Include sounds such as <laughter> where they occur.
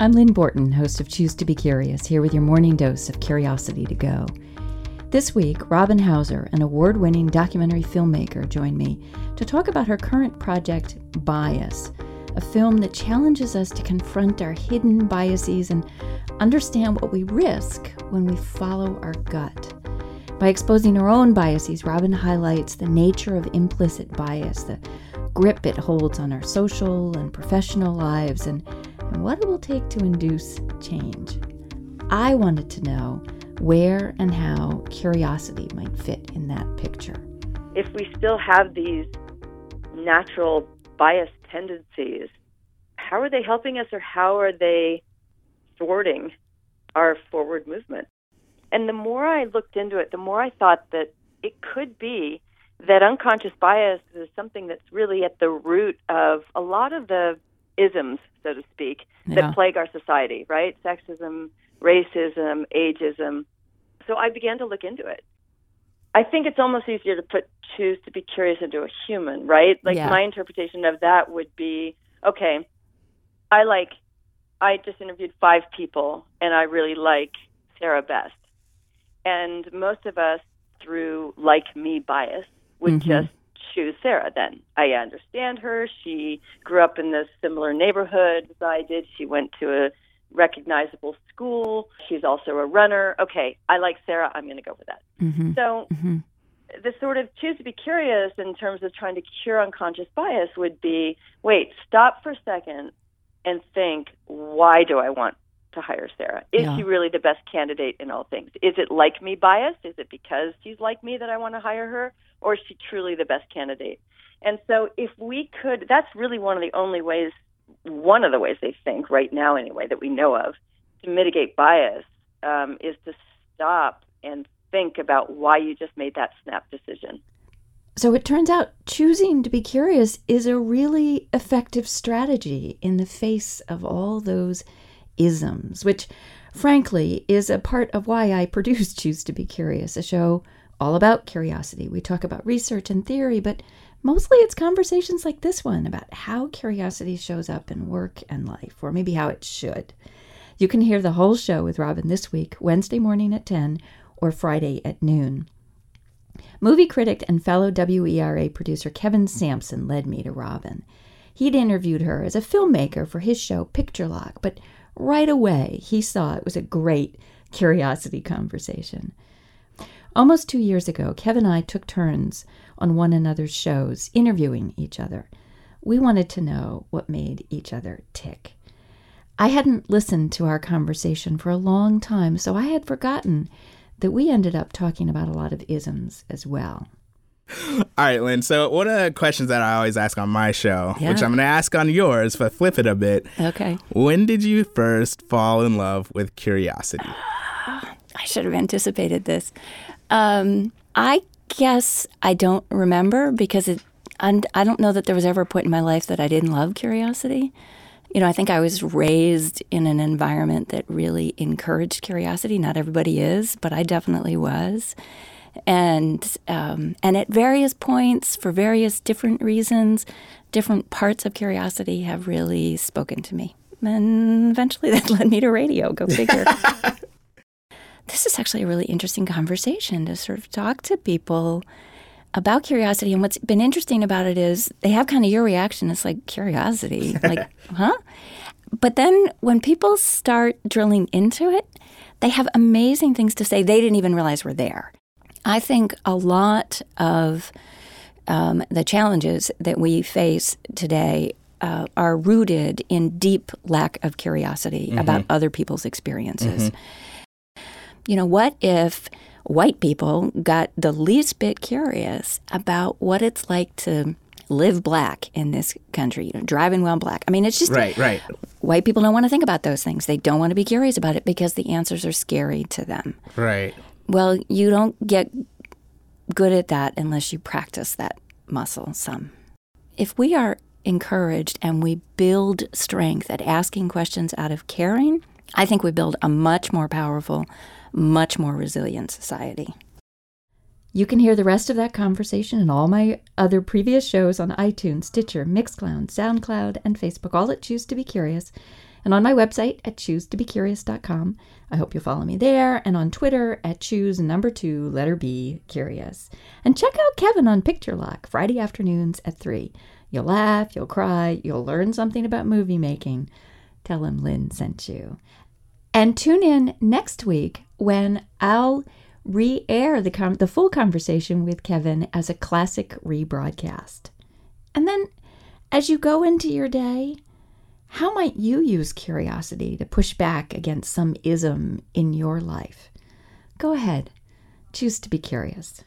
I'm Lynn Borton, host of Choose to Be Curious, here with your morning dose of curiosity to go. This week, Robin Hauser, an award winning documentary filmmaker, joined me to talk about her current project, Bias, a film that challenges us to confront our hidden biases and understand what we risk when we follow our gut. By exposing her own biases, Robin highlights the nature of implicit bias, the grip it holds on our social and professional lives, and, and what it will take to induce change. I wanted to know where and how curiosity might fit in that picture. If we still have these natural bias tendencies, how are they helping us or how are they thwarting our forward movement? And the more I looked into it, the more I thought that it could be that unconscious bias is something that's really at the root of a lot of the isms, so to speak, that Yeah. plague our society, right? Sexism, racism, ageism. So I began to look into it. I think it's almost easier to put choose to be curious into a human, right? Like Yeah. my interpretation of that would be okay, I like I just interviewed five people and I really like Sarah best. And most of us through like me bias would Mhm. just choose Sarah then. I understand her. She grew up in this similar neighborhood as I did. She went to a recognizable school. She's also a runner. Okay, I like Sarah. I'm going to go with that. Mm-hmm. So Mm-hmm. the sort of choose to be curious in terms of trying to cure unconscious bias would be wait, stop for a second and think, why do I want to hire Sarah? Is Yeah. she really the best candidate in all things? Is it like me biased? Is it because she's like me that I want to hire her? Or is she truly the best candidate? And so if we could, that's really one of the only ways, one of the ways they think right now anyway, that we know of, to mitigate bias um, is to stop and think about why you just made that snap decision. So it turns out choosing to be curious is a really effective strategy in the face of all those isms, which frankly is a part of why I produce <laughs> Choose to Be Curious, a show all about curiosity. We talk about research and theory, but mostly it's conversations like this one about how curiosity shows up in work and life, or maybe how it should. You can hear the whole show with Robin this week, Wednesday morning at 10 or Friday at noon. Movie critic and fellow WERA producer Kevin Sampson led me to Robin. He'd interviewed her as a filmmaker for his show Picture Lock, but right away he saw it was a great curiosity conversation. Almost two years ago, Kevin and I took turns on one another's shows, interviewing each other. We wanted to know what made each other tick. I hadn't listened to our conversation for a long time, so I had forgotten that we ended up talking about a lot of isms as well. All right, Lynn. So, one of the questions that I always ask on my show, Yeah. which I'm going to ask on yours, but flip it a bit. Okay. When did you first fall in love with curiosity? <sighs> I should have anticipated this. Um, I guess I don't remember because it. I'm, I don't know that there was ever a point in my life that I didn't love curiosity. You know, I think I was raised in an environment that really encouraged curiosity. Not everybody is, but I definitely was. And um, and at various points, for various different reasons, different parts of curiosity have really spoken to me. And eventually, <laughs> that led me to radio. Go figure. <laughs> this is actually a really interesting conversation to sort of talk to people about curiosity. And what's been interesting about it is they have kind of your reaction. It's like curiosity, <laughs> like, huh? But then when people start drilling into it, they have amazing things to say they didn't even realize were there. I think a lot of um, the challenges that we face today uh, are rooted in deep lack of curiosity about other people's experiences. You know, what if white people got the least bit curious about what it's like to live black in this country, you know, driving while black? I mean, it's just Right, right. white people don't want to think about those things. They don't want to be curious about it because the answers are scary to them. Right. Well, you don't get good at that unless you practice that muscle some. If we are encouraged and we build strength at asking questions out of caring, I think we build a much more powerful, much more resilient society. You can hear the rest of that conversation and all my other previous shows on iTunes, Stitcher, Mixcloud, SoundCloud, and Facebook, all at Choose to Be Curious. And on my website at choosetobecurious.com. I hope you'll follow me there and on Twitter at choose number two, letter B, curious. And check out Kevin on Picture Lock Friday afternoons at 3. You'll laugh, you'll cry, you'll learn something about movie making. Tell him Lynn sent you. And tune in next week when I'll re air the, com- the full conversation with Kevin as a classic rebroadcast. And then as you go into your day, how might you use curiosity to push back against some ism in your life? Go ahead, choose to be curious.